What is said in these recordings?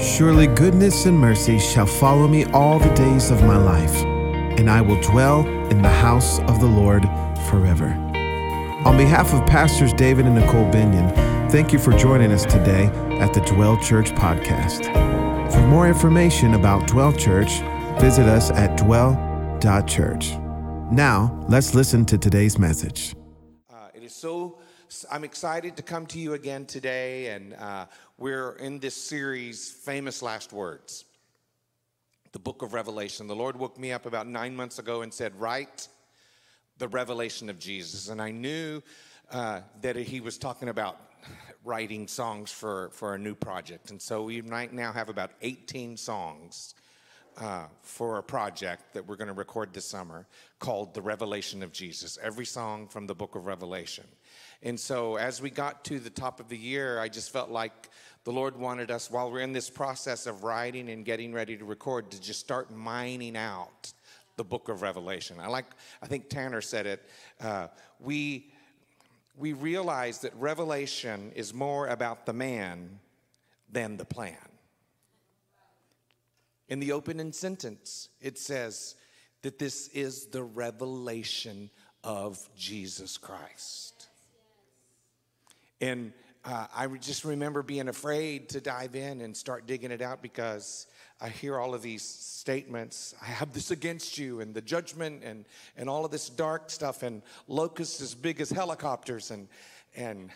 Surely goodness and mercy shall follow me all the days of my life, and I will dwell in the house of the Lord forever. On behalf of Pastors David and Nicole Binion, thank you for joining us today at the Dwell Church podcast. For more information about Dwell Church, visit us at dwell.church. Now, let's listen to today's message. Uh, it is so, I'm excited to come to you again today, and uh, we're in this series, Famous Last Words, the book of Revelation. The Lord woke me up about nine months ago and said, Write the revelation of Jesus. And I knew uh, that He was talking about writing songs for, for a new project. And so we right now have about 18 songs uh, for a project that we're going to record this summer called The Revelation of Jesus. Every song from the book of Revelation. And so as we got to the top of the year, I just felt like the Lord wanted us, while we're in this process of writing and getting ready to record, to just start mining out the book of Revelation. I like, I think Tanner said it. Uh, we we realize that Revelation is more about the man than the plan. In the opening sentence, it says that this is the revelation of Jesus Christ. And uh, I just remember being afraid to dive in and start digging it out because I hear all of these statements. I have this against you, and the judgment, and and all of this dark stuff, and locusts as big as helicopters, and and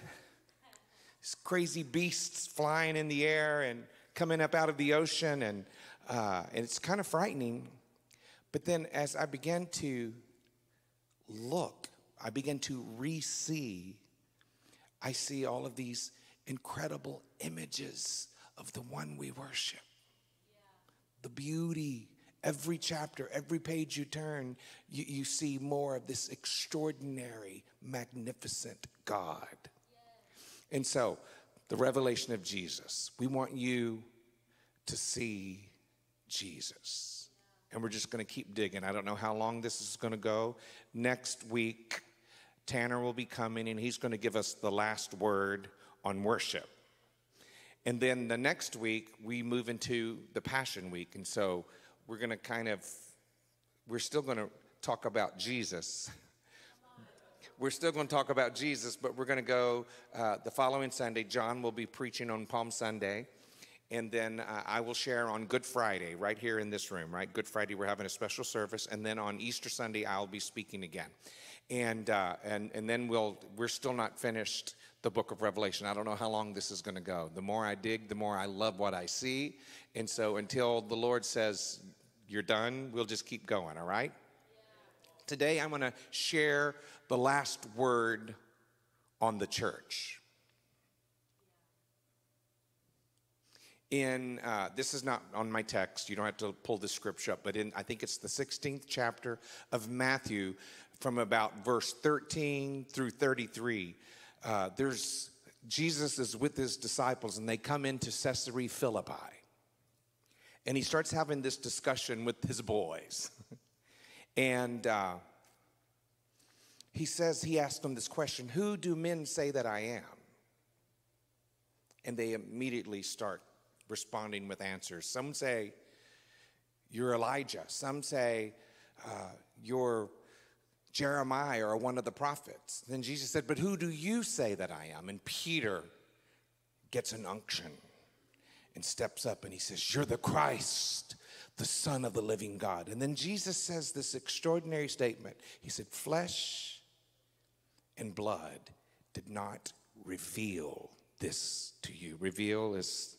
these crazy beasts flying in the air and coming up out of the ocean, and uh, and it's kind of frightening. But then, as I began to look, I began to re-see. I see all of these incredible images of the one we worship the beauty. Every chapter, every page you turn, you, you see more of this extraordinary, magnificent God. And so, the revelation of Jesus, we want you to see Jesus. And we're just going to keep digging. I don't know how long this is going to go. Next week, Tanner will be coming and he's going to give us the last word on worship. And then the next week, we move into the Passion Week. And so we're going to kind of, we're still going to talk about Jesus. We're still going to talk about Jesus, but we're going to go uh, the following Sunday. John will be preaching on Palm Sunday. And then uh, I will share on Good Friday, right here in this room, right? Good Friday, we're having a special service. And then on Easter Sunday, I'll be speaking again. And, uh, and, and then we'll, we're still not finished the book of Revelation. I don't know how long this is going to go. The more I dig, the more I love what I see. And so until the Lord says, you're done, we'll just keep going, all right? Today I'm going to share the last word on the church. In uh, this is not on my text. You don't have to pull the scripture up, but in I think it's the 16th chapter of Matthew, from about verse 13 through 33 uh, there's Jesus is with his disciples and they come into Caesarea Philippi. And he starts having this discussion with his boys. and uh, he says, he asked them this question Who do men say that I am? And they immediately start responding with answers. Some say, You're Elijah. Some say, uh, You're Jeremiah or one of the prophets. Then Jesus said, But who do you say that I am? And Peter gets an unction and steps up and he says, You're the Christ, the Son of the living God. And then Jesus says this extraordinary statement. He said, Flesh and blood did not reveal this to you. Reveal is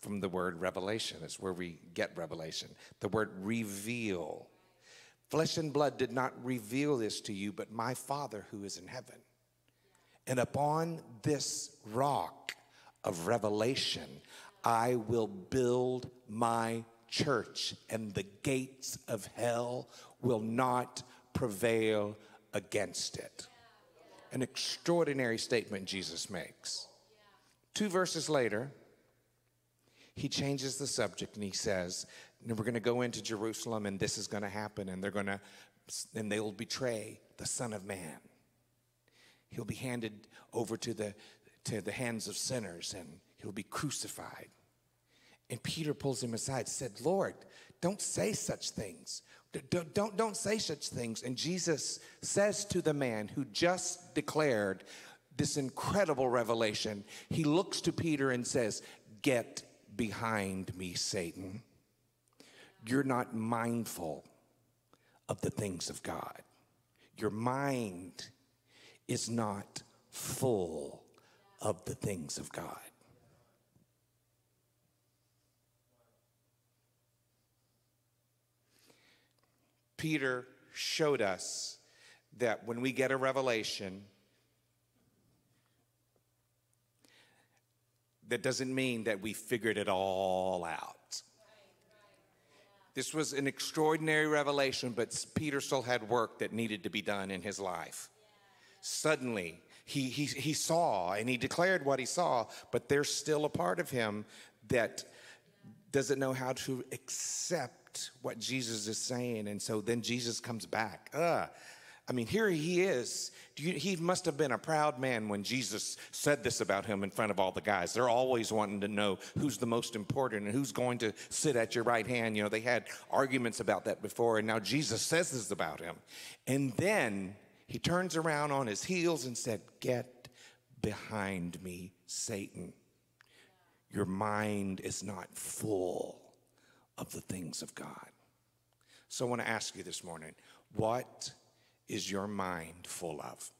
from the word revelation, it's where we get revelation. The word reveal Flesh and blood did not reveal this to you, but my Father who is in heaven. And upon this rock of revelation, I will build my church, and the gates of hell will not prevail against it. An extraordinary statement Jesus makes. Two verses later, he changes the subject and he says, we're going to go into Jerusalem and this is going to happen and they're going to and they will betray the son of man. He'll be handed over to the to the hands of sinners and he'll be crucified. And Peter pulls him aside, said, Lord, don't say such things. Don't, don't, don't say such things. And Jesus says to the man who just declared this incredible revelation, he looks to Peter and says, Get behind me, Satan. You're not mindful of the things of God. Your mind is not full of the things of God. Peter showed us that when we get a revelation, that doesn't mean that we figured it all out. This was an extraordinary revelation, but Peter still had work that needed to be done in his life. Suddenly, he, he, he saw and he declared what he saw, but there's still a part of him that doesn't know how to accept what Jesus is saying. And so then Jesus comes back. Ugh. I mean, here he is. You, he must have been a proud man when Jesus said this about him in front of all the guys. They're always wanting to know who's the most important and who's going to sit at your right hand. You know, they had arguments about that before, and now Jesus says this about him. And then he turns around on his heels and said, Get behind me, Satan. Your mind is not full of the things of God. So I want to ask you this morning what is your mind full of?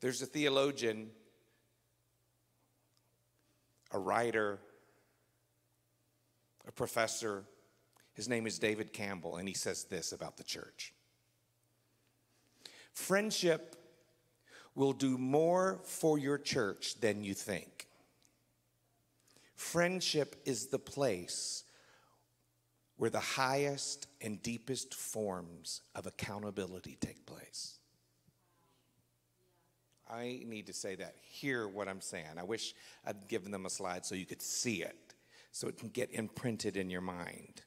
There's a theologian, a writer, a professor. His name is David Campbell, and he says this about the church Friendship will do more for your church than you think. Friendship is the place where the highest and deepest forms of accountability take place. I need to say that. Hear what I'm saying. I wish I'd given them a slide so you could see it, so it can get imprinted in your mind.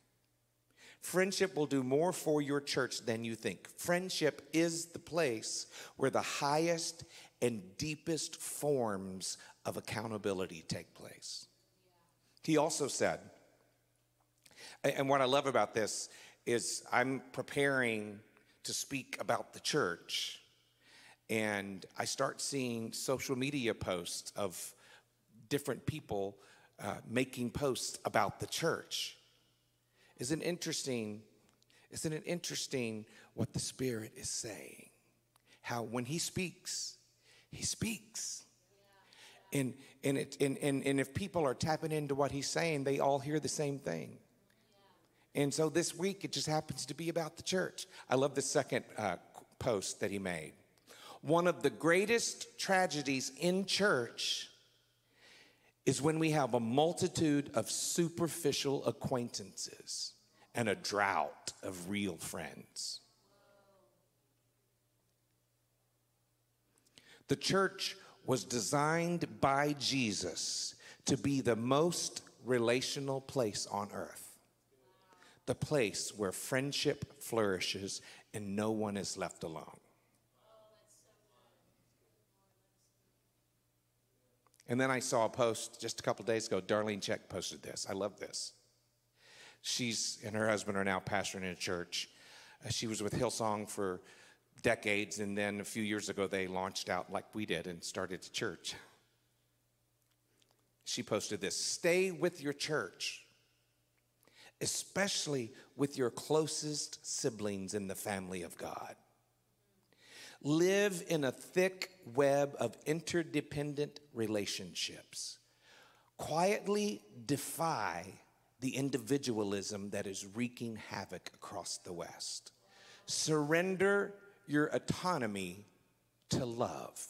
Friendship will do more for your church than you think. Friendship is the place where the highest and deepest forms of accountability take place. He also said, and what I love about this is I'm preparing to speak about the church, and I start seeing social media posts of different people uh, making posts about the church. Isn't interesting? Isn't it interesting what the Spirit is saying? How when He speaks, He speaks. And, and, it, and, and, and if people are tapping into what he's saying, they all hear the same thing. And so this week, it just happens to be about the church. I love the second uh, post that he made. One of the greatest tragedies in church is when we have a multitude of superficial acquaintances and a drought of real friends. The church was designed by Jesus to be the most relational place on earth, the place where friendship flourishes and no one is left alone. And then I saw a post just a couple days ago. Darlene Zschech posted this. I love this. She's and her husband are now pastoring in a church. Uh, she was with Hillsong for decades, and then a few years ago, they launched out like we did and started a church. She posted this Stay with your church, especially with your closest siblings in the family of God. Live in a thick web of interdependent relationships. Quietly defy the individualism that is wreaking havoc across the West. Surrender your autonomy to love.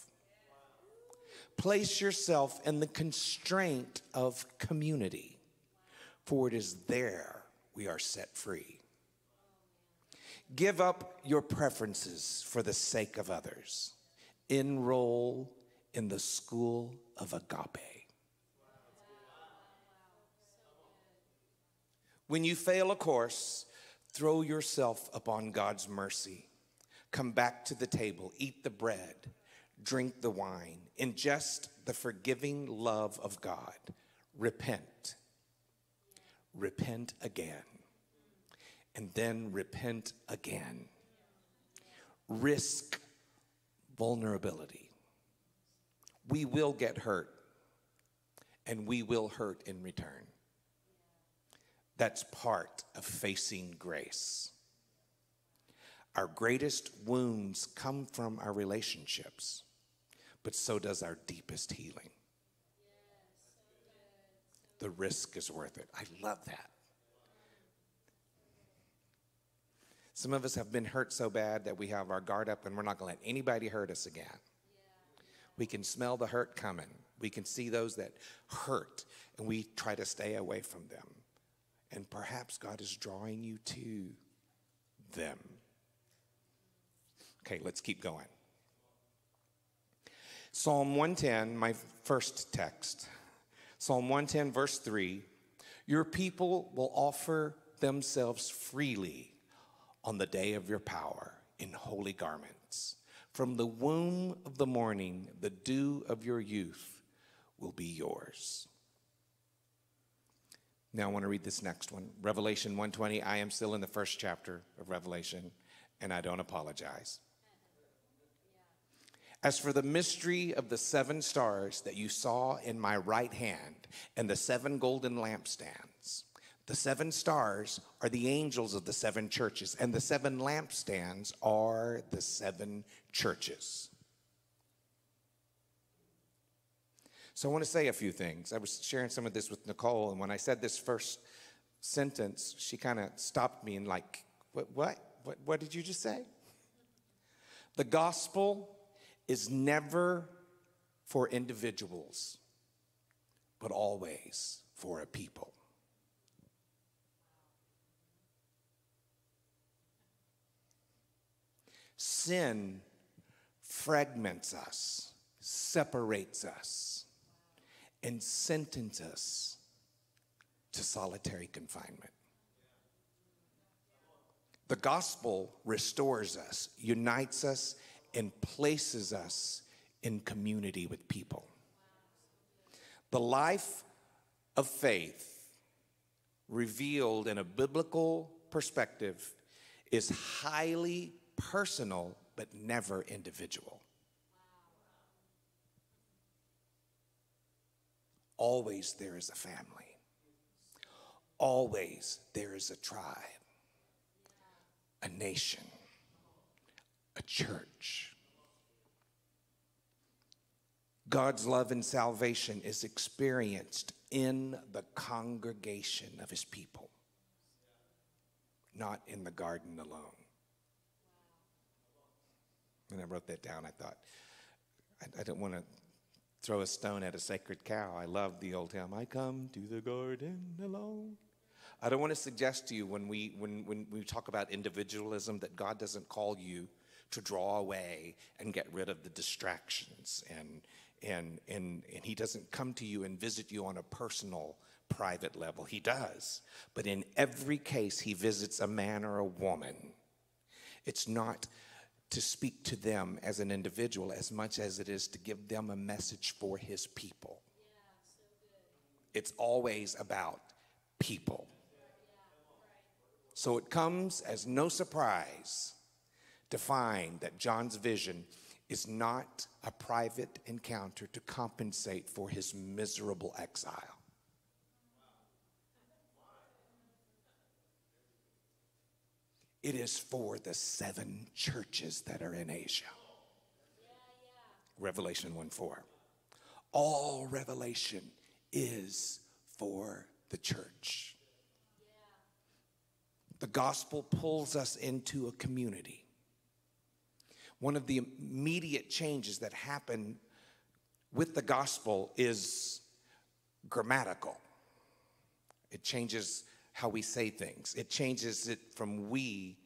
Place yourself in the constraint of community, for it is there we are set free. Give up your preferences for the sake of others. Enroll in the school of agape. When you fail a course, throw yourself upon God's mercy come back to the table, eat the bread, drink the wine, ingest the forgiving love of God, repent, repent again, and then repent again. Risk vulnerability. We will get hurt, and we will hurt in return. That's part of facing grace. Our greatest wounds come from our relationships, but so does our deepest healing. The risk is worth it. I love that. Some of us have been hurt so bad that we have our guard up and we're not going to let anybody hurt us again. We can smell the hurt coming. We can see those that hurt and we try to stay away from them. And perhaps God is drawing you to them. Okay, let's keep going. Psalm 110, my first text. Psalm 110, verse 3 Your people will offer themselves freely on the day of your power in holy garments. From the womb of the morning, the dew of your youth will be yours. Now I want to read this next one. Revelation 120. I am still in the first chapter of Revelation, and I don't apologize. As for the mystery of the seven stars that you saw in my right hand and the seven golden lampstands, the seven stars are the angels of the seven churches, and the seven lampstands are the seven churches. So I want to say a few things. I was sharing some of this with Nicole, and when I said this first sentence, she kind of stopped me and like, what, what, what, what did you just say? The gospel is never for individuals, but always for a people. Sin fragments us, separates us, and sentences us to solitary confinement. The gospel restores us, unites us, and places us in community with people. The life of faith revealed in a biblical perspective is highly personal but never individual. Always there is a family. Always there is a tribe, a nation a church. God's love and salvation is experienced in the congregation of his people, not in the garden alone. When I wrote that down, I thought, I, I didn't want to throw a stone at a sacred cow. I love the old hymn, I come to the garden alone. I don't want to suggest to you when we, when, when we talk about individualism that God doesn't call you to draw away and get rid of the distractions. And, and, and, and he doesn't come to you and visit you on a personal, private level. He does. But in every case, he visits a man or a woman. It's not to speak to them as an individual as much as it is to give them a message for his people. it's always about people. So it comes as no surprise to find that John's vision is not a private encounter to compensate for his miserable exile. It is for the seven churches that are in Asia. Revelation 1 4. All revelation is for the church. The gospel pulls us into a community one of the immediate changes that happen with the gospel is grammatical. It changes how we say things. It changes it from we,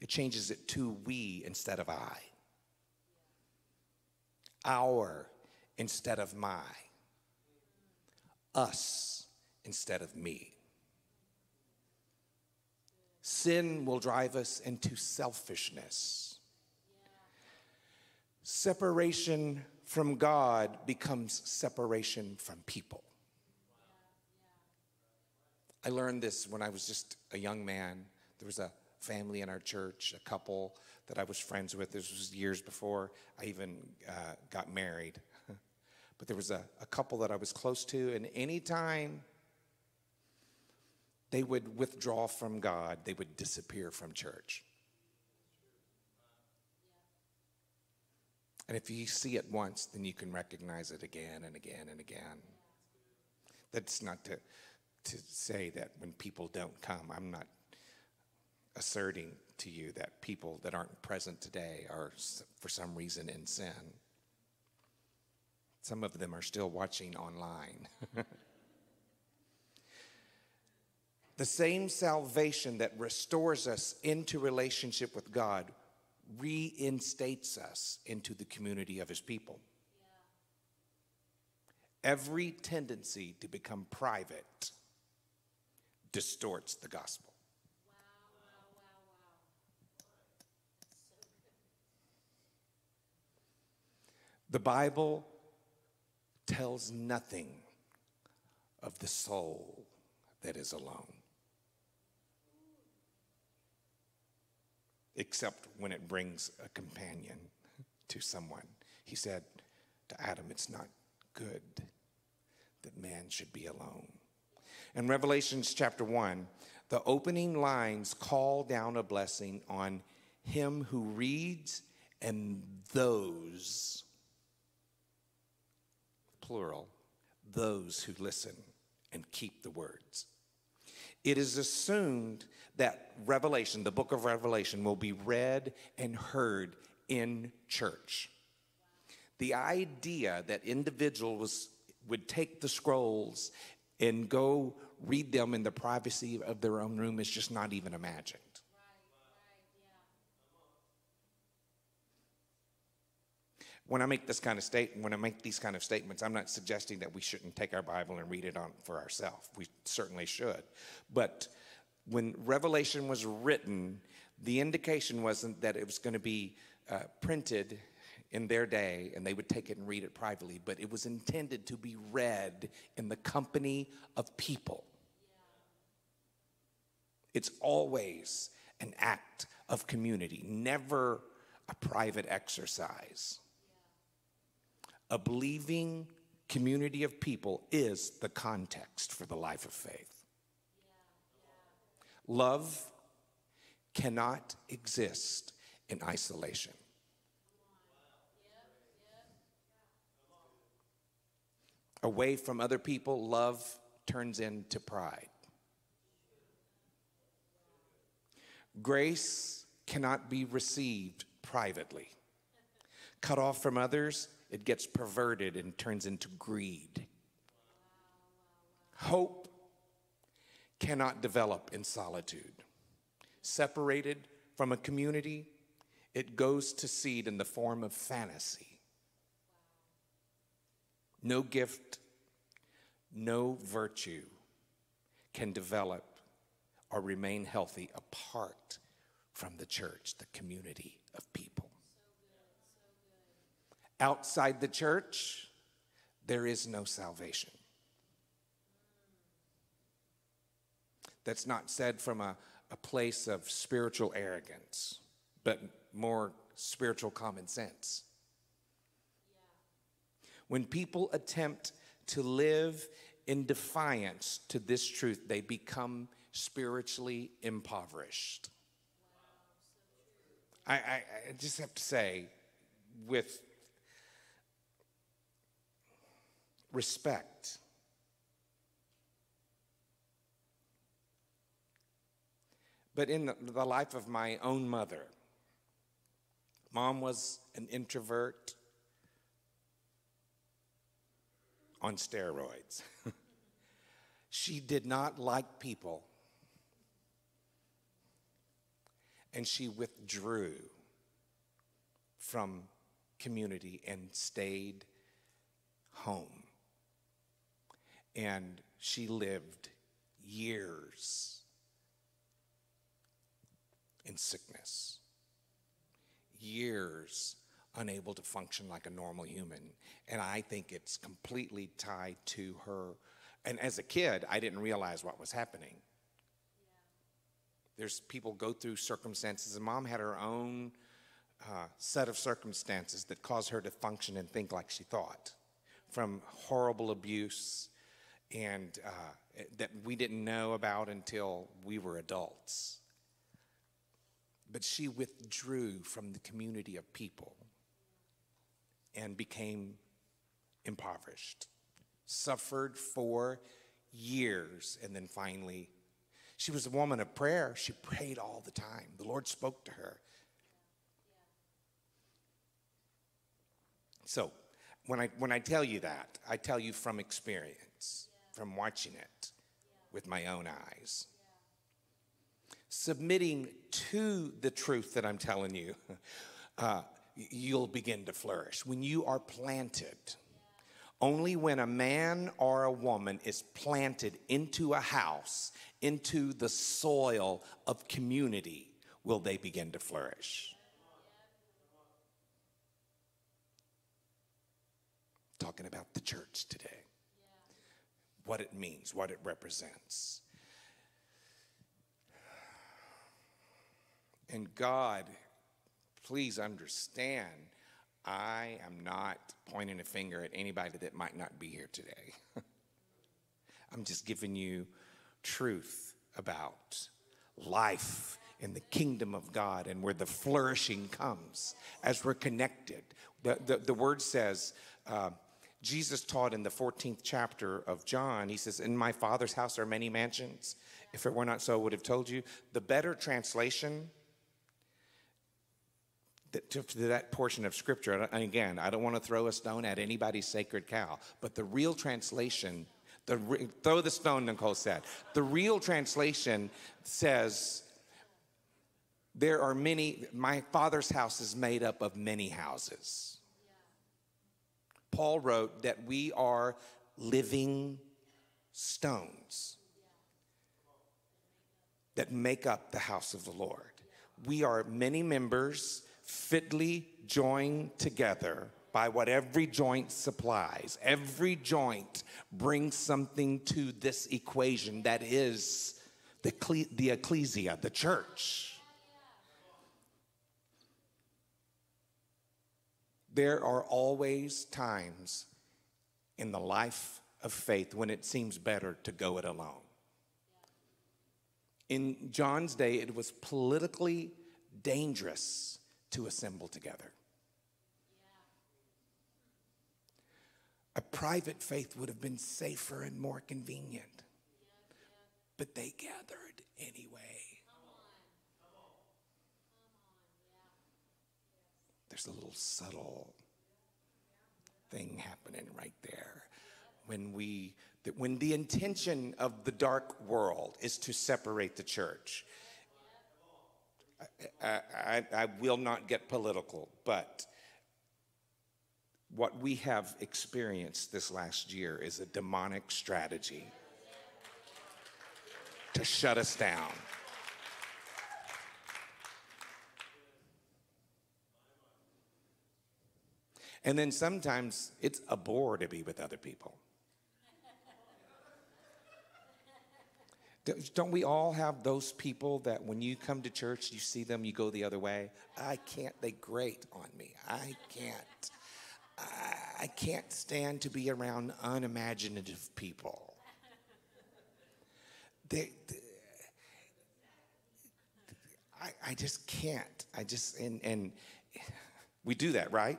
it changes it to we instead of I. Our instead of my. Us instead of me. Sin will drive us into selfishness separation from God becomes separation from people. I learned this when I was just a young man. There was a family in our church, a couple that I was friends with. This was years before I even uh, got married. but there was a, a couple that I was close to, and anytime they would withdraw from God, they would disappear from church. And if you see it once, then you can recognize it again and again and again. That's not to, to say that when people don't come, I'm not asserting to you that people that aren't present today are for some reason in sin. Some of them are still watching online. the same salvation that restores us into relationship with God reinstates us into the community of his people. Every tendency to become private distorts the gospel. The Bible tells nothing of the soul that is alone, except when it brings a companion to someone. He said to Adam, It's not good that man should be alone. In Revelations chapter 1, the opening lines call down a blessing on him who reads and those plural, those who listen and keep the words. It is assumed that Revelation, the book of Revelation, will be read and heard in church. The idea that individuals would take the scrolls and go read them in the privacy of their own room is just not even imagined. when I make this kind of statement, when I make these kind of statements, I'm not suggesting that we shouldn't take our Bible and read it on for ourselves. We certainly should. But when Revelation was written, the indication wasn't that it was going to be uh, printed in their day and they would take it and read it privately, but it was intended to be read in the company of people. It's always an act of community, never a private exercise. A believing community of people is the context for the life of faith. Love cannot exist in isolation. Away from other people, love turns into pride. Grace cannot be received privately. Cut off from others, it gets perverted and turns into greed. Hope cannot develop in solitude. Separated from a community, it goes to seed in the form of fantasy. No gift, no virtue can develop or remain healthy apart from the church, the community of people. Outside the church, there is no salvation. That's not said from a, a place of spiritual arrogance, but more spiritual common sense. When people attempt to live in defiance to this truth, they become spiritually impoverished. I, I, I just have to say, with respect. But in the, the life of my own mother, mom was an introvert on steroids. she did not like people. And she withdrew from community and stayed home. And she lived years in sickness, years unable to function like a normal human. And I think it's completely tied to her. And as a kid, I didn't realize what was happening. There's people go through circumstances, and mom had her own uh, set of circumstances that caused her to function and think like she thought, from horrible abuse and uh, that we didn't know about until we were adults. But she withdrew from the community of people and became impoverished, suffered for years, and then finally, she was a woman of prayer. She prayed all the time. The Lord spoke to her. So, when I, when I tell you that, I tell you from experience, from watching it with my own eyes. Submitting to the truth that I'm telling you, uh, you'll begin to flourish. When you are planted, only when a man or a woman is planted into a house, into the soil of community, will they begin to flourish. Talking about the church today, what it means, what it represents. And God please understand, I am not pointing a finger at anybody that might not be here today. I'm just giving you truth about life in the kingdom of God and where the flourishing comes as we're connected. The, the, the word says, uh, Jesus taught in the 14th chapter of John, he says, In my Father's house are many mansions. If it were not so, I would have told you. The better translation to, that portion of scripture, and again, I don't want to throw a stone at anybody's sacred cow, but the real translation, the throw the stone, Nicole said. The real translation says, there are many, my father's house is made up of many houses. Paul wrote that we are living stones that make up the house of the Lord. We are many members fitly joined together by what every joint supplies. Every joint brings something to this equation that is the, the ecclesia, the church. There are always times in the life of faith when it seems better to go it alone. In John's day, it was politically dangerous to assemble together. A private faith would have been safer and more convenient, but they gathered anyway. There's a little subtle thing happening right there when we that when the intention of the dark world is to separate the church I, I, I will not get political, but what we have experienced this last year is a demonic strategy to shut us down. And then sometimes it's a bore to be with other people. Don't we all have those people that when you come to church, you see them, you go the other way? I can't, they grate on me. I can't. I, can't stand to be around unimaginative people. They, they I, I just can't. I just, and, and we do that, right?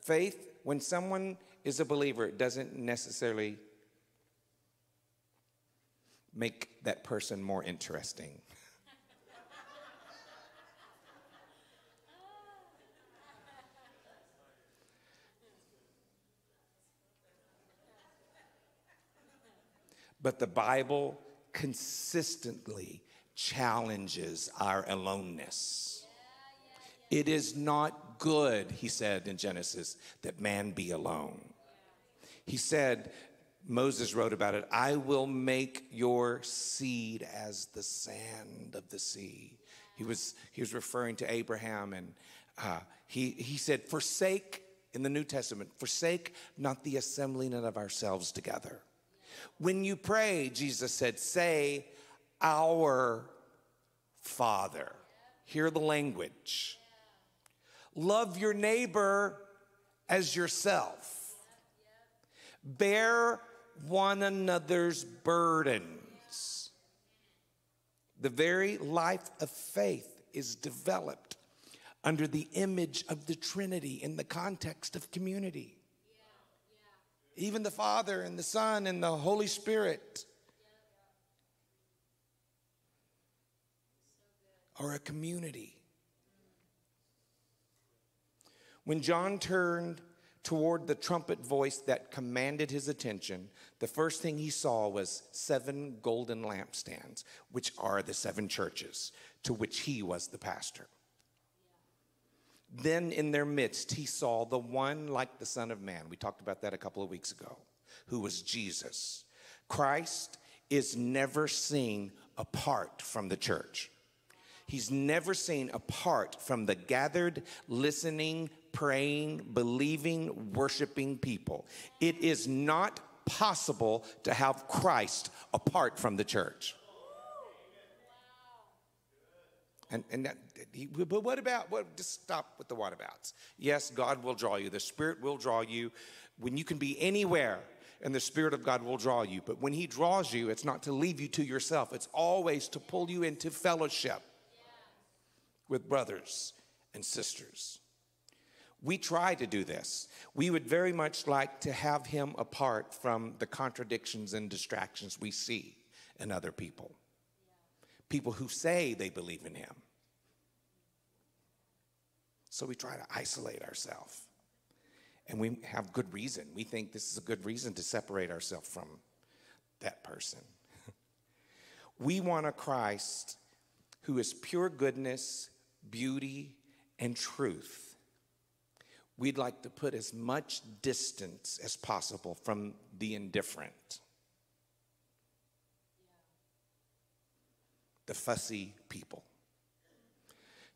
Faith, when someone is a believer, it doesn't necessarily make that person more interesting. but the Bible consistently challenges our aloneness. It is not good, he said in Genesis, that man be alone. He said, Moses wrote about it I will make your seed as the sand of the sea, He was, he was referring to Abraham, and uh, he, he said, Forsake, in the New Testament, forsake not the assembling of ourselves together. When you pray, Jesus said, say, Our Father. Hear the language. Love your neighbor as yourself. Bear one another's burdens. The very life of faith is developed under the image of the Trinity in the context of community. Even the Father and the Son and the Holy Spirit are a community. When John turned toward the trumpet voice that commanded his attention, the first thing he saw was seven golden lampstands, which are the seven churches to which he was the pastor. Then in their midst, he saw the one like the Son of Man. We talked about that a couple of weeks ago, who was Jesus. Christ is never seen apart from the church. He's never seen apart from the gathered, listening, praying, believing, worshiping people. It is not possible to have Christ apart from the church. And, and that, but what about, what, just stop with the what abouts. Yes, God will draw you. The Spirit will draw you. When you can be anywhere and the Spirit of God will draw you. But when He draws you, it's not to leave you to yourself, it's always to pull you into fellowship with brothers and sisters. We try to do this. We would very much like to have him apart from the contradictions and distractions we see in other people. People who say they believe in him. So we try to isolate ourselves. And we have good reason. We think this is a good reason to separate ourselves from that person. we want a Christ who is pure goodness, beauty, and truth, we'd like to put as much distance as possible from the indifferent, the fussy people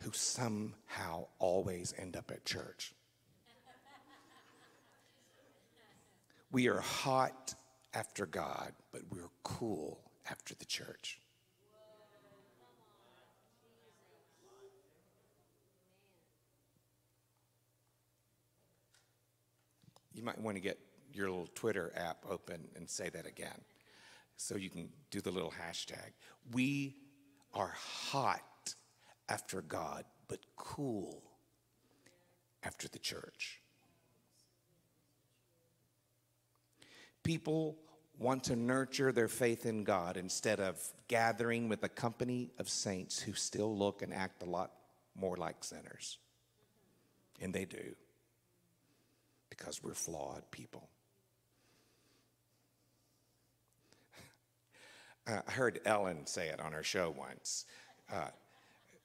who somehow always end up at church. we are hot after God, but we're cool after the church. You might want to get your little Twitter app open and say that again. So you can do the little hashtag. We are hot after God, but cool after the church. People want to nurture their faith in God instead of gathering with a company of saints who still look and act a lot more like sinners. And they do because we're flawed people. Uh, I heard Ellen say it on her show once. Uh,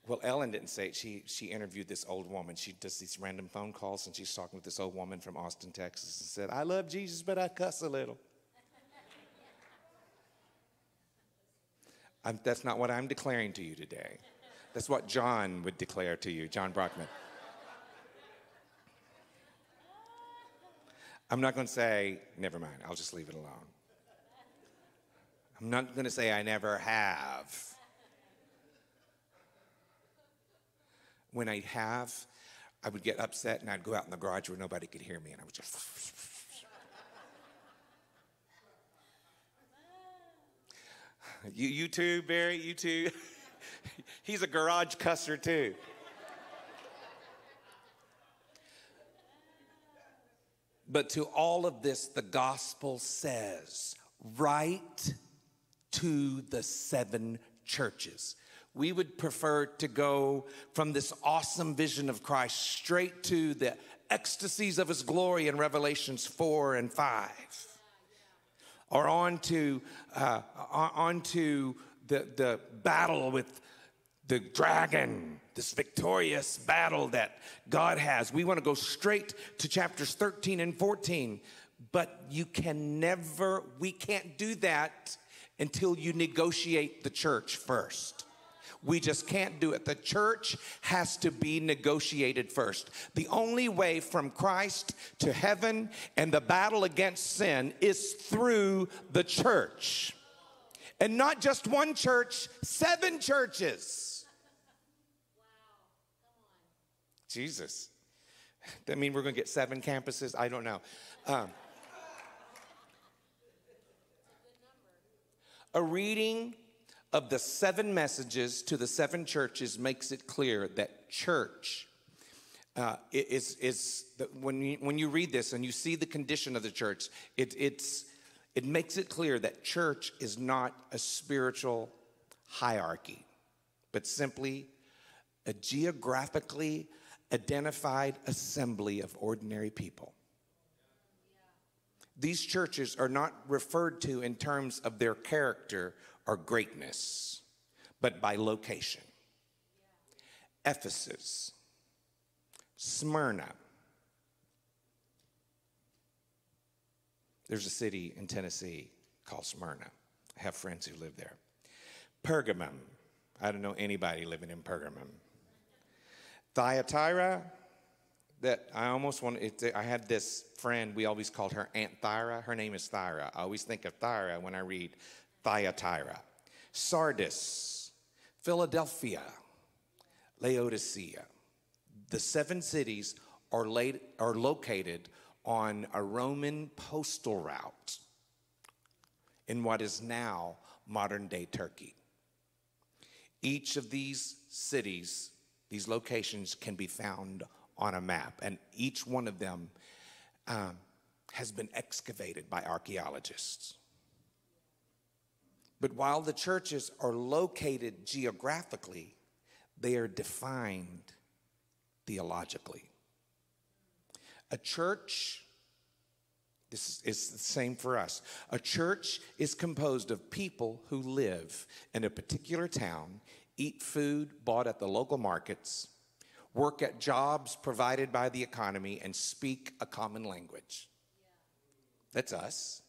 well, Ellen didn't say it. She, she interviewed this old woman. She does these random phone calls, and she's talking with this old woman from Austin, Texas, and said, I love Jesus, but I cuss a little. I'm, that's not what I'm declaring to you today. That's what John would declare to you, John Brockman. I'm not going to say, never mind, I'll just leave it alone. I'm not going to say I never have. When I have, I would get upset and I'd go out in the garage where nobody could hear me and I would just. you, you too, Barry, you too. He's a garage cusser too. But to all of this, the gospel says, write to the seven churches. We would prefer to go from this awesome vision of Christ straight to the ecstasies of his glory in Revelations 4 and 5. Or on to, uh, on to the, the battle with the dragon, this victorious battle that God has. We want to go straight to chapters 13 and 14, but you can never, we can't do that until you negotiate the church first. We just can't do it. The church has to be negotiated first. The only way from Christ to heaven and the battle against sin is through the church. And not just one church, seven churches. Jesus. That mean we're going to get seven campuses? I don't know. Um, a reading of the seven messages to the seven churches makes it clear that church uh, is, is the, when, you, when you read this and you see the condition of the church, it, it's, it makes it clear that church is not a spiritual hierarchy, but simply a geographically identified assembly of ordinary people. These churches are not referred to in terms of their character or greatness, but by location. Ephesus, Smyrna. There's a city in Tennessee called Smyrna. I have friends who live there. Pergamum. I don't know anybody living in Pergamum. Thyatira, that I almost want. I had this friend. We always called her Aunt Thyra. Her name is Thyra. I always think of Thyra when I read Thyatira, Sardis, Philadelphia, Laodicea. The seven cities are, laid, are located on a Roman postal route in what is now modern day Turkey. Each of these cities, these locations, can be found on a map, and each one of them um, has been excavated by archaeologists. But while the churches are located geographically, they are defined theologically. A church, this is the same for us. A church is composed of people who live in a particular town, eat food bought at the local markets, work at jobs provided by the economy, and speak a common language. That's us.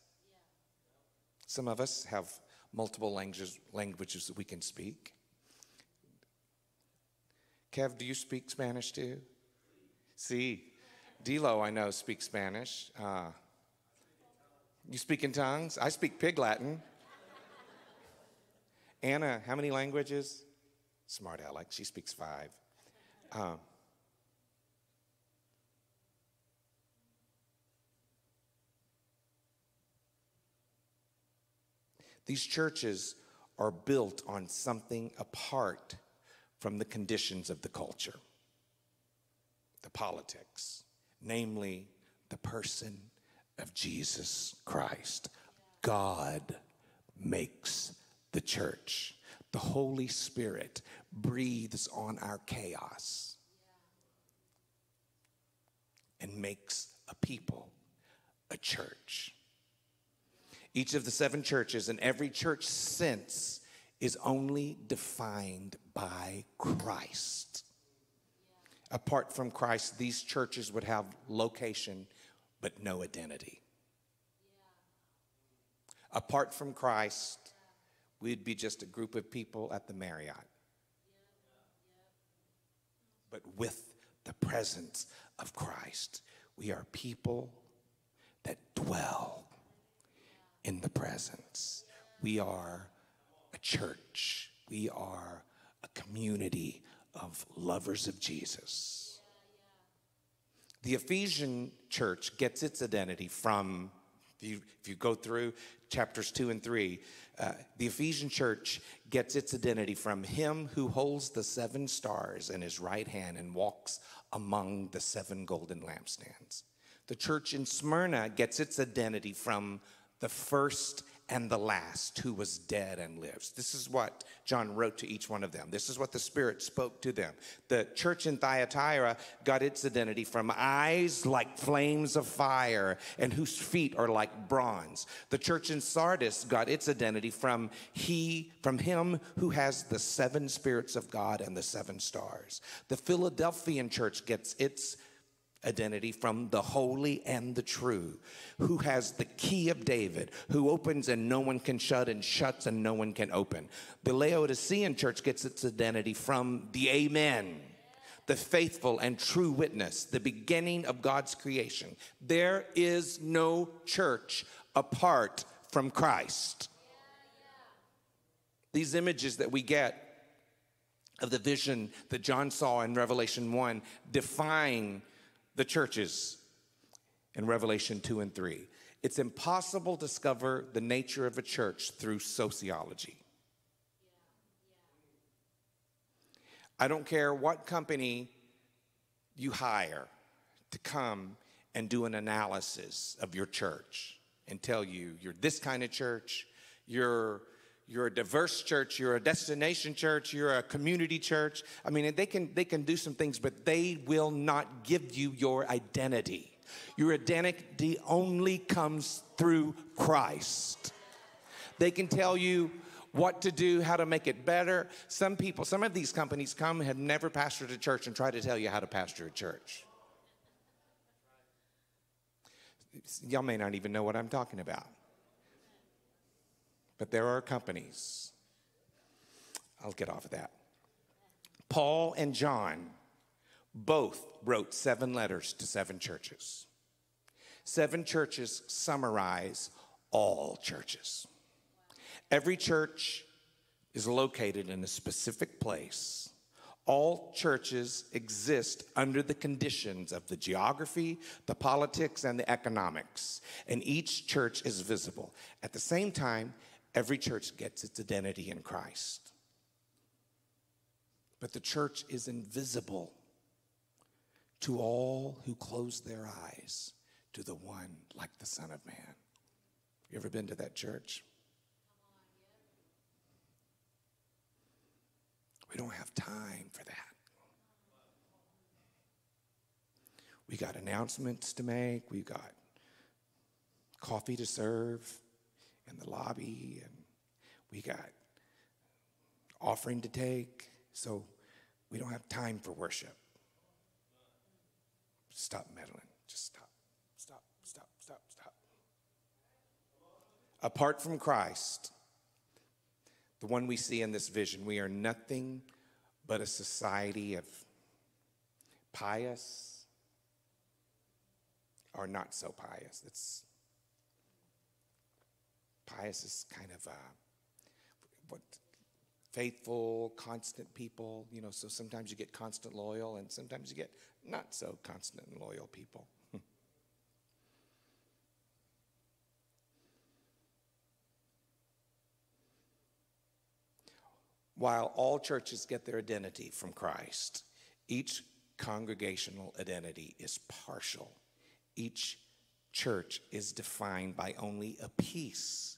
Some of us have multiple languages, languages that we can speak. Kev, do you speak Spanish too? See, Dilo, I know, speaks Spanish. Uh, you speak in tongues? I speak Pig Latin. Anna, how many languages? Smart Alex, she speaks five. Um, These churches are built on something apart from the conditions of the culture, the politics, namely the person of Jesus Christ. God makes the church. The Holy Spirit breathes on our chaos and makes a people, a church. Each of the seven churches and every church since is only defined by Christ. Apart from Christ, these churches would have location but no identity. Apart from Christ, we'd be just a group of people at the Marriott. But with the presence of Christ, we are people that dwell in the presence. We are a church, we are a community of lovers of Jesus. The Ephesian church gets its identity from, if you, if you go through chapters two and three, uh, the Ephesian church gets its identity from him who holds the seven stars in his right hand and walks among the seven golden lampstands. The church in Smyrna gets its identity from the first and the last who was dead and lives. This is what John wrote to each one of them. This is what the Spirit spoke to them. The church in Thyatira got its identity from eyes like flames of fire and whose feet are like bronze. The church in Sardis got its identity from he from him who has the seven spirits of God and the seven stars. The Philadelphian church gets its identity from the holy and the true, who has the key of David, who opens and no one can shut, and shuts and no one can open. The Laodicean church gets its identity from the Amen, the faithful and true witness, the beginning of God's creation. There is no church apart from Christ. These images that we get of the vision that John saw in Revelation 1 define the churches in Revelation 2 and 3. It's impossible to discover the nature of a church through sociology. I don't care what company you hire to come and do an analysis of your church and tell you you're this kind of church, you're you're a diverse church, you're a destination church, you're a community church. I mean, they can they can do some things, but they will not give you your identity. Your identity only comes through Christ. They can tell you what to do, how to make it better. Some people, some of these companies come have never pastored a church and try to tell you how to pastor a church. Y'all may not even know what I'm talking about. But there are companies. I'll get off of that. Paul and John both wrote seven letters to seven churches. Seven churches summarize all churches. Every church is located in a specific place. All churches exist under the conditions of the geography, the politics, and the economics, and each church is visible. At the same time, every church gets its identity in Christ. But the church is invisible to all who close their eyes to the one like the Son of Man. You ever been to that church? We don't have time for that. We got announcements to make, we got coffee to serve in the lobby, and we got offering to take, so we don't have time for worship. Stop meddling. Just stop. Stop, stop, stop, stop. Apart from Christ, the one we see in this vision, we are nothing but a society of pious or not so pious. It's pious is kind of uh, what faithful, constant people. You know, so sometimes you get constant loyal, and sometimes you get not so constant and loyal people. While all churches get their identity from Christ, each congregational identity is partial. Each church is defined by only a piece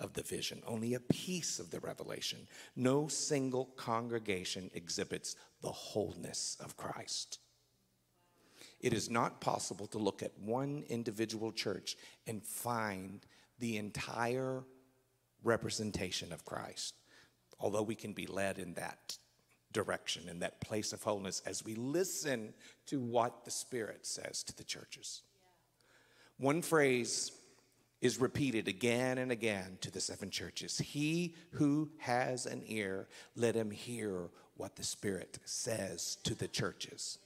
of the vision, only a piece of the revelation. No single congregation exhibits the wholeness of Christ. It is not possible to look at one individual church and find the entire representation of Christ, although we can be led in that direction, in that place of wholeness, as we listen to what the Spirit says to the churches. One phrase is repeated again and again to the seven churches. He who has an ear, let him hear what the Spirit says to the churches.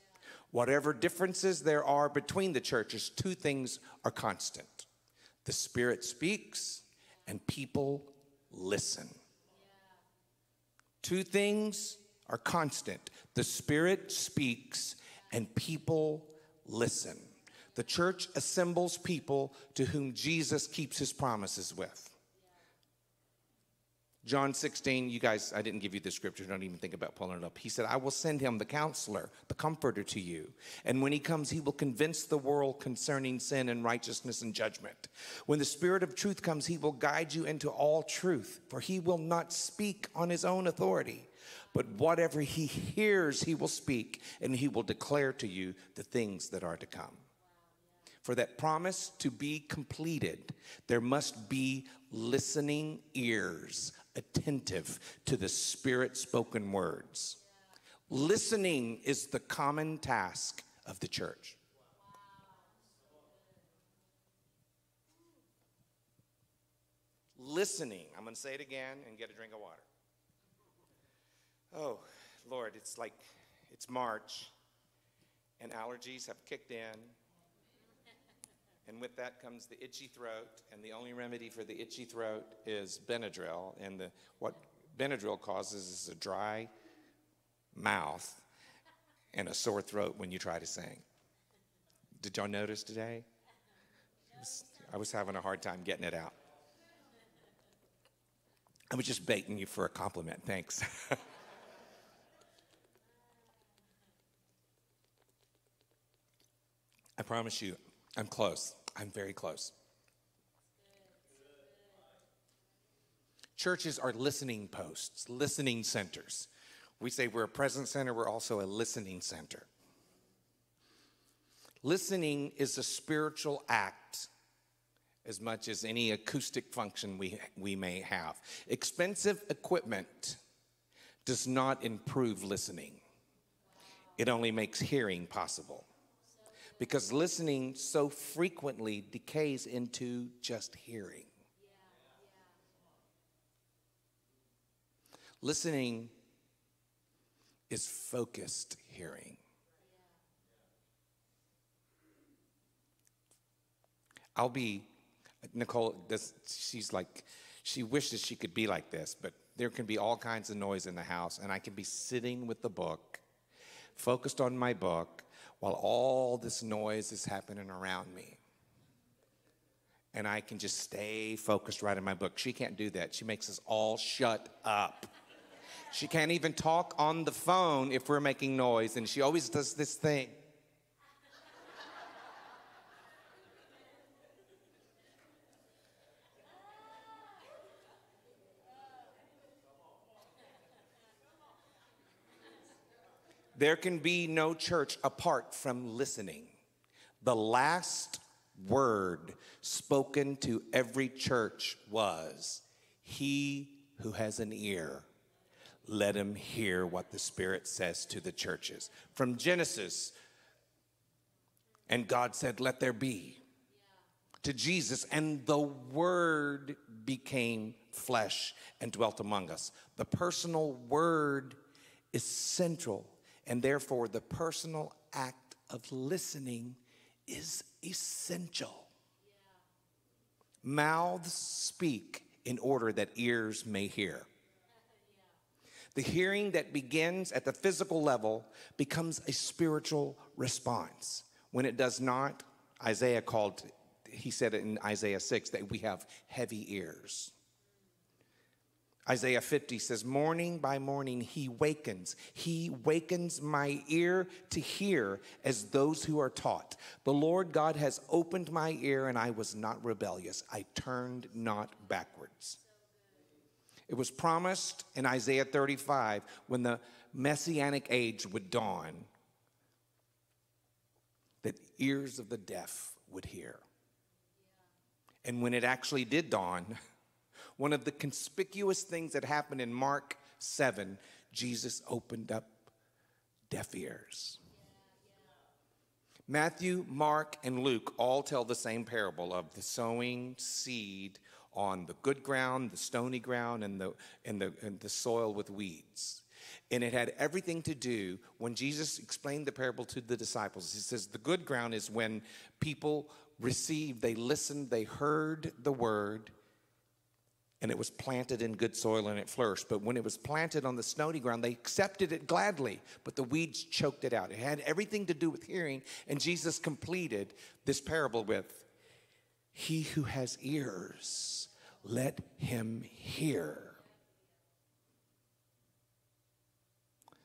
Whatever differences there are between the churches, two things are constant the Spirit speaks, and people listen. Two things are constant the Spirit speaks, and people listen. The church assembles people to whom Jesus keeps his promises with. John 16, you guys, I didn't give you the scripture, don't even think about pulling it up. He said, I will send him the counselor, the comforter to you. And when he comes, he will convince the world concerning sin and righteousness and judgment. When the Spirit of truth comes, he will guide you into all truth, for he will not speak on his own authority, but whatever he hears, he will speak, and he will declare to you the things that are to come. For that promise to be completed, there must be listening ears, attentive to the Spirit spoken words. Listening is the common task of the church. Listening. I'm going to say it again and get a drink of water. Oh, Lord, it's like it's March and allergies have kicked in and with that comes the itchy throat, and the only remedy for the itchy throat is Benadryl. And the, what Benadryl causes is a dry mouth and a sore throat when you try to sing. Did y'all notice today? I was having a hard time getting it out. I was just baiting you for a compliment. Thanks. I promise you, I'm close. I'm very close. Churches are listening posts, listening centers. We say we're a present center, we're also a listening center. Listening is a spiritual act as much as any acoustic function we, we may have. Expensive equipment does not improve listening, it only makes hearing possible because listening so frequently decays into just hearing. Listening is focused hearing. I'll be, Nicole, this, she's like, she wishes she could be like this, but there can be all kinds of noise in the house, and I can be sitting with the book, focused on my book, while all this noise is happening around me. And I can just stay focused right in my book. She can't do that. She makes us all shut up. She can't even talk on the phone if we're making noise, and she always does this thing. There can be no church apart from listening. The last word spoken to every church was He who has an ear, let him hear what the Spirit says to the churches. From Genesis, and God said, Let there be. To Jesus, and the Word became flesh and dwelt among us. The personal Word is central and therefore, the personal act of listening is essential. Yeah. Mouths speak in order that ears may hear. The hearing that begins at the physical level becomes a spiritual response. When it does not, Isaiah called, he said in Isaiah 6 that we have heavy ears. Isaiah 50 says, Morning by morning he wakens. He wakens my ear to hear as those who are taught. The Lord God has opened my ear, and I was not rebellious. I turned not backwards. It was promised in Isaiah 35 when the messianic age would dawn that ears of the deaf would hear. And when it actually did dawn, One of the conspicuous things that happened in Mark 7, Jesus opened up deaf ears. Matthew, Mark, and Luke all tell the same parable of the sowing seed on the good ground, the stony ground, and the, and the, and the soil with weeds. And it had everything to do when Jesus explained the parable to the disciples. He says, The good ground is when people received, they listened, they heard the word, and it was planted in good soil and it flourished. But when it was planted on the snowy ground, they accepted it gladly, but the weeds choked it out. It had everything to do with hearing, and Jesus completed this parable with He who has ears, let him hear.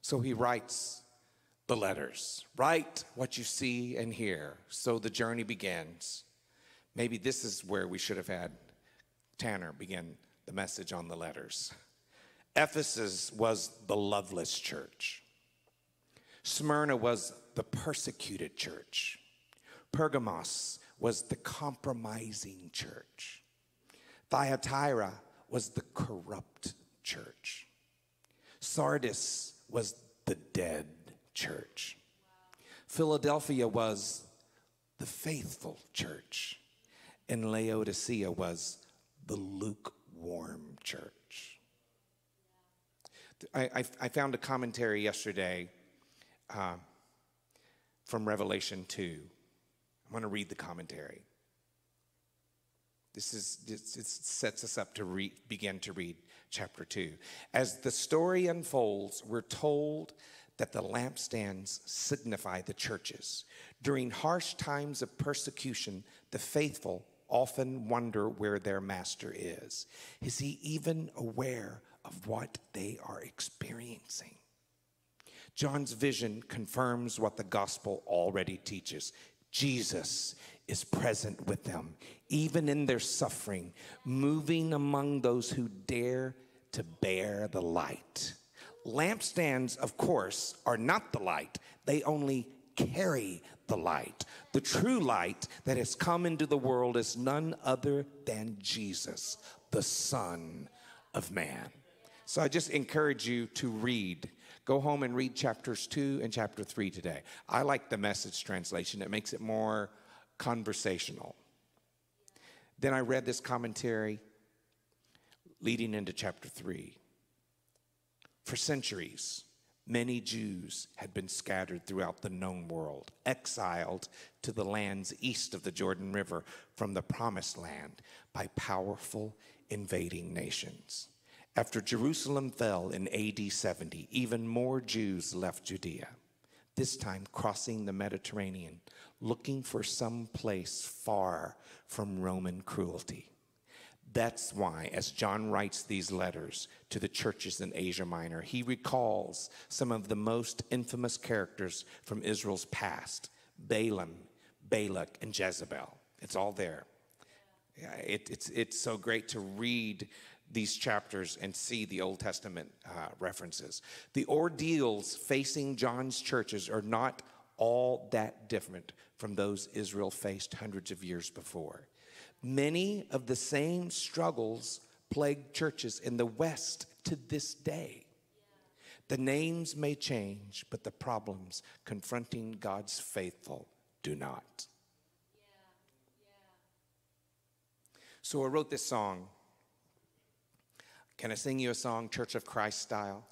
So he writes the letters. Write what you see and hear. So the journey begins. Maybe this is where we should have had Tanner begin the message on the letters. Ephesus was the loveless church. Smyrna was the persecuted church. Pergamos was the compromising church. Thyatira was the corrupt church. Sardis was the dead church. Philadelphia was the faithful church. And Laodicea was the lukewarm church. I, I, I found a commentary yesterday uh, from Revelation 2. I'm going to read the commentary. This is this, sets us up to read, begin to read chapter 2. As the story unfolds, we're told that the lampstands signify the churches. During harsh times of persecution, the faithful often wonder where their master is. Is he even aware of what they are experiencing? John's vision confirms what the gospel already teaches. Jesus is present with them, even in their suffering, moving among those who dare to bear the light. Lampstands, of course, are not the light, they only carry the light. The true light that has come into the world is none other than Jesus, the Son of Man. So I just encourage you to read. Go home and read chapters two and chapter three today. I like the message translation, it makes it more conversational. Then I read this commentary leading into chapter three. For centuries, many Jews had been scattered throughout the known world, exiled to the lands east of the Jordan River from the promised land by powerful invading nations. After Jerusalem fell in AD 70, even more Jews left Judea, this time crossing the Mediterranean, looking for some place far from Roman cruelty. That's why, as John writes these letters to the churches in Asia Minor, he recalls some of the most infamous characters from Israel's past Balaam, Balak, and Jezebel. It's all there. Yeah, it, it's, it's so great to read these chapters and see the Old Testament uh, references. The ordeals facing John's churches are not all that different from those Israel faced hundreds of years before. Many of the same struggles plague churches in the West to this day. The names may change, but the problems confronting God's faithful do not. So I wrote this song. Can I sing you a song, Church of Christ style?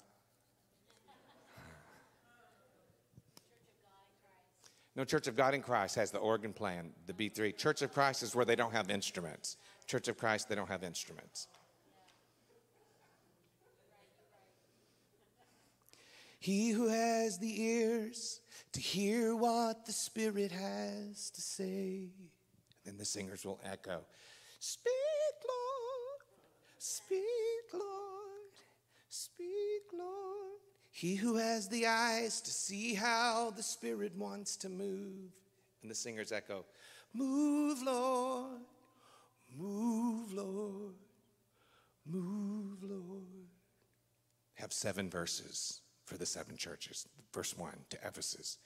No, Church of God in Christ has the organ plan, the B3. Church of Christ is where they don't have instruments. Church of Christ, they don't have instruments. He who has the ears to hear what the Spirit has to say. Then the singers will echo Speak, Lord, speak, Lord, speak, Lord. He who has the eyes to see how the Spirit wants to move. And the singers echo, Move, Lord, move, Lord, move, Lord. Have seven verses for the seven churches. Verse one to Ephesus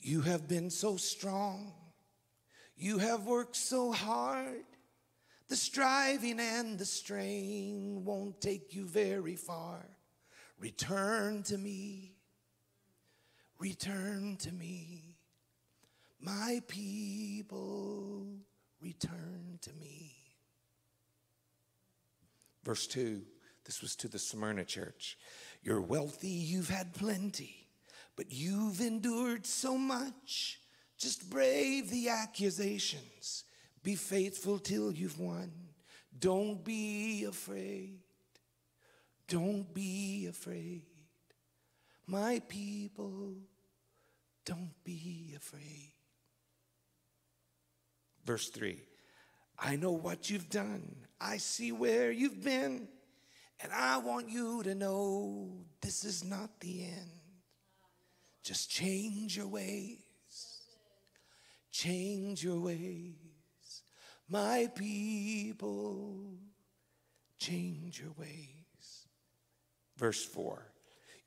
You have been so strong, you have worked so hard. The striving and the strain won't take you very far. Return to me, return to me, my people, return to me. Verse 2, this was to the Smyrna church. You're wealthy, you've had plenty, but you've endured so much. Just brave the accusations. Be faithful till you've won. Don't be afraid. Don't be afraid. My people, don't be afraid. Verse 3 I know what you've done, I see where you've been, and I want you to know this is not the end. Just change your ways. Change your ways. My people, change your ways. Verse 4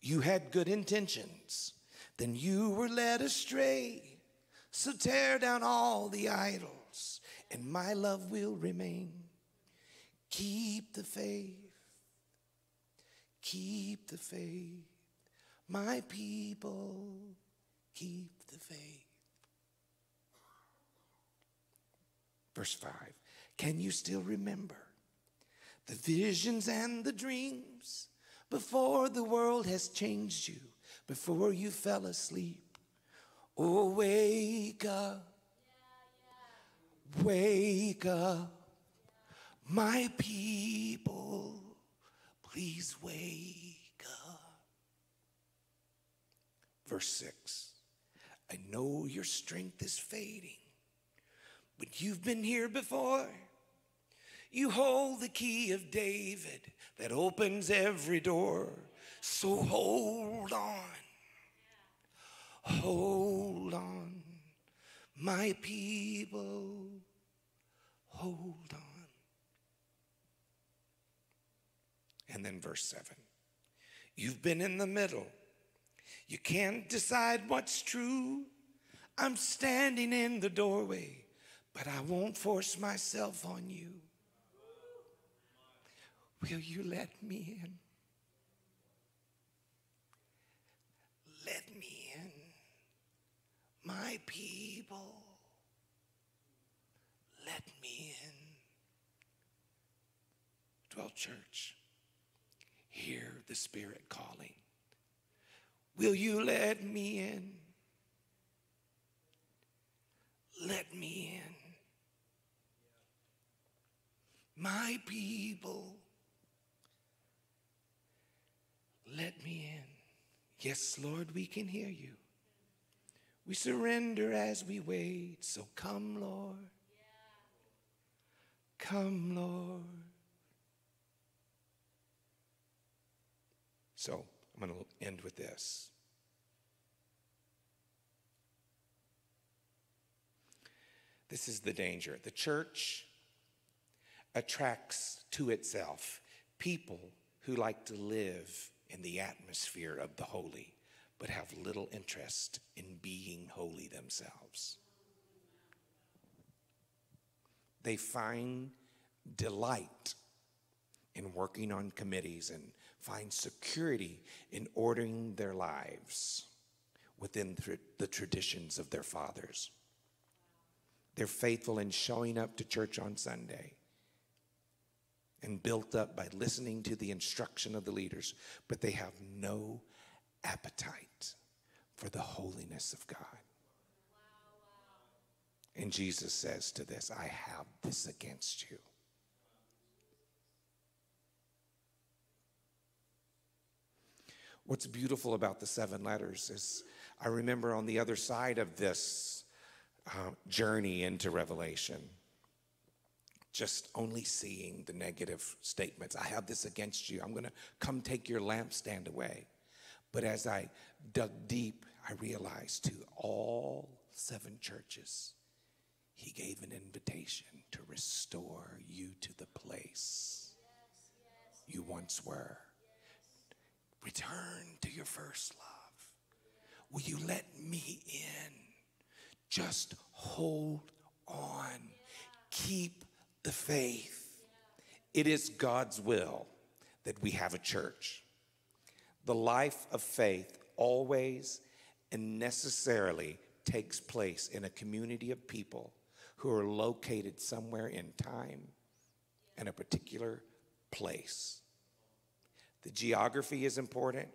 You had good intentions, then you were led astray. So tear down all the idols, and my love will remain. Keep the faith, keep the faith. My people, keep the faith. Verse 5 Can you still remember? the visions and the dreams before the world has changed you, before you fell asleep. Oh, wake up, wake up, my people, please wake up. Verse 6 I know your strength is fading, but you've been here before. You hold the key of David that opens every door. So hold on. Hold on, my people. Hold on. And then verse 7 You've been in the middle. You can't decide what's true. I'm standing in the doorway, but I won't force myself on you. Will you let me in? Let me in, my people. Let me in. Dwell Church, hear the Spirit calling. Will you let me in? Let me in. My people, let me in. Yes, Lord, we can hear you. We surrender as we wait. So come, Lord. Come, Lord. So I'm going to end with this. This is the danger. The church attracts to itself people who like to live in the atmosphere of the holy, but have little interest in being holy themselves. They find delight in working on committees and find security in ordering their lives within the traditions of their fathers. They're faithful in showing up to church on Sunday and built up by listening to the instruction of the leaders, but they have no appetite for the holiness of God. And Jesus says to this, I have this against you. What's beautiful about the seven letters is I remember on the other side of this uh, journey into Revelation, just only seeing the negative statements. I have this against you. I'm going to come take your lampstand away. But as I dug deep, I realized to all seven churches, he gave an invitation to restore you to the place yes, yes. you once were. Yes. Return to your first love. Will you let me in? Just hold on. Keep the faith. It is God's will that we have a church. The life of faith always and necessarily takes place in a community of people who are located somewhere in time and a particular place. The geography is important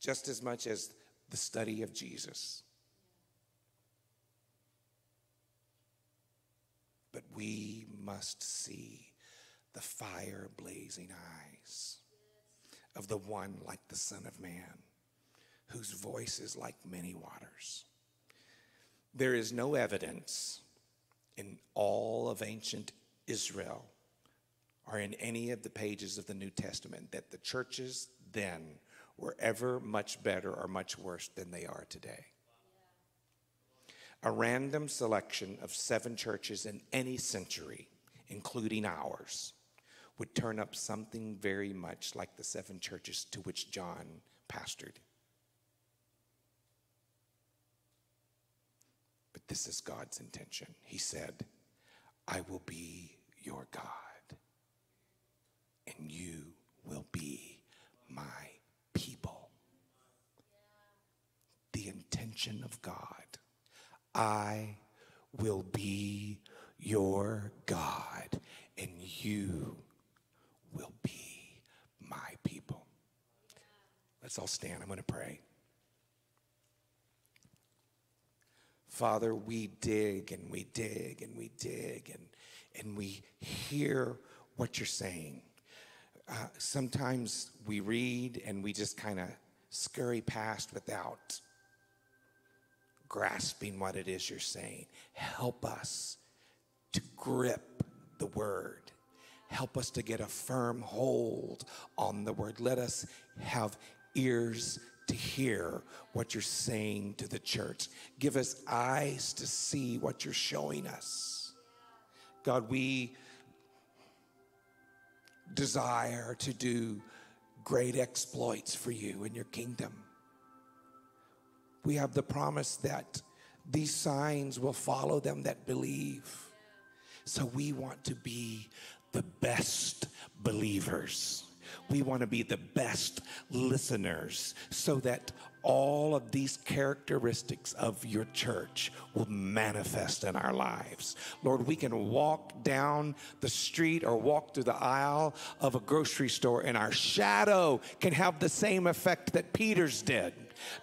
just as much as the study of Jesus. But we must see the fire blazing eyes of the one like the Son of Man, whose voice is like many waters. There is no evidence in all of ancient Israel or in any of the pages of the New Testament that the churches then were ever much better or much worse than they are today a random selection of seven churches in any century, including ours, would turn up something very much like the seven churches to which John pastored. But this is God's intention. He said, I will be your God, and you will be my people. The intention of God I will be your God, and you will be my people. Let's all stand. I'm going to pray. Father, we dig and we dig and we dig and, and we hear what you're saying. Uh, sometimes we read and we just kind of scurry past without grasping what it is you're saying. Help us to grip the word. Help us to get a firm hold on the word. Let us have ears to hear what you're saying to the church. Give us eyes to see what you're showing us. God, we desire to do great exploits for you in your kingdom. We have the promise that these signs will follow them that believe. So we want to be the best believers. We want to be the best listeners so that all of these characteristics of your church will manifest in our lives. Lord, we can walk down the street or walk through the aisle of a grocery store, and our shadow can have the same effect that Peter's did.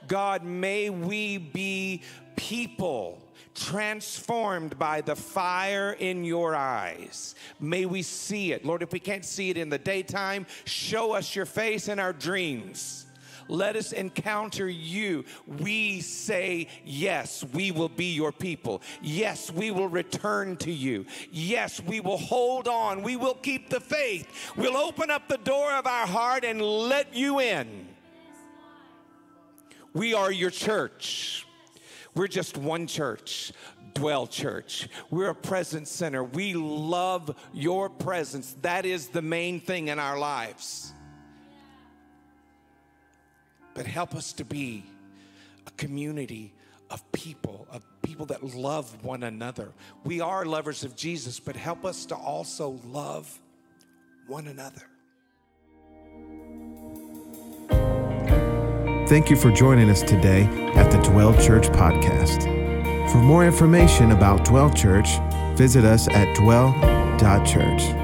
God, may we be people transformed by the fire in your eyes. May we see it. Lord, if we can't see it in the daytime, show us your face in our dreams. Let us encounter you. We say, Yes, we will be your people. Yes, we will return to you. Yes, we will hold on. We will keep the faith. We'll open up the door of our heart and let you in. We are your church. We're just one church, Dwell Church. We're a presence center. We love your presence. That is the main thing in our lives. But help us to be a community of people, of people that love one another. We are lovers of Jesus, but help us to also love one another. Thank you for joining us today at the Dwell Church podcast. For more information about Dwell Church, visit us at dwell.church.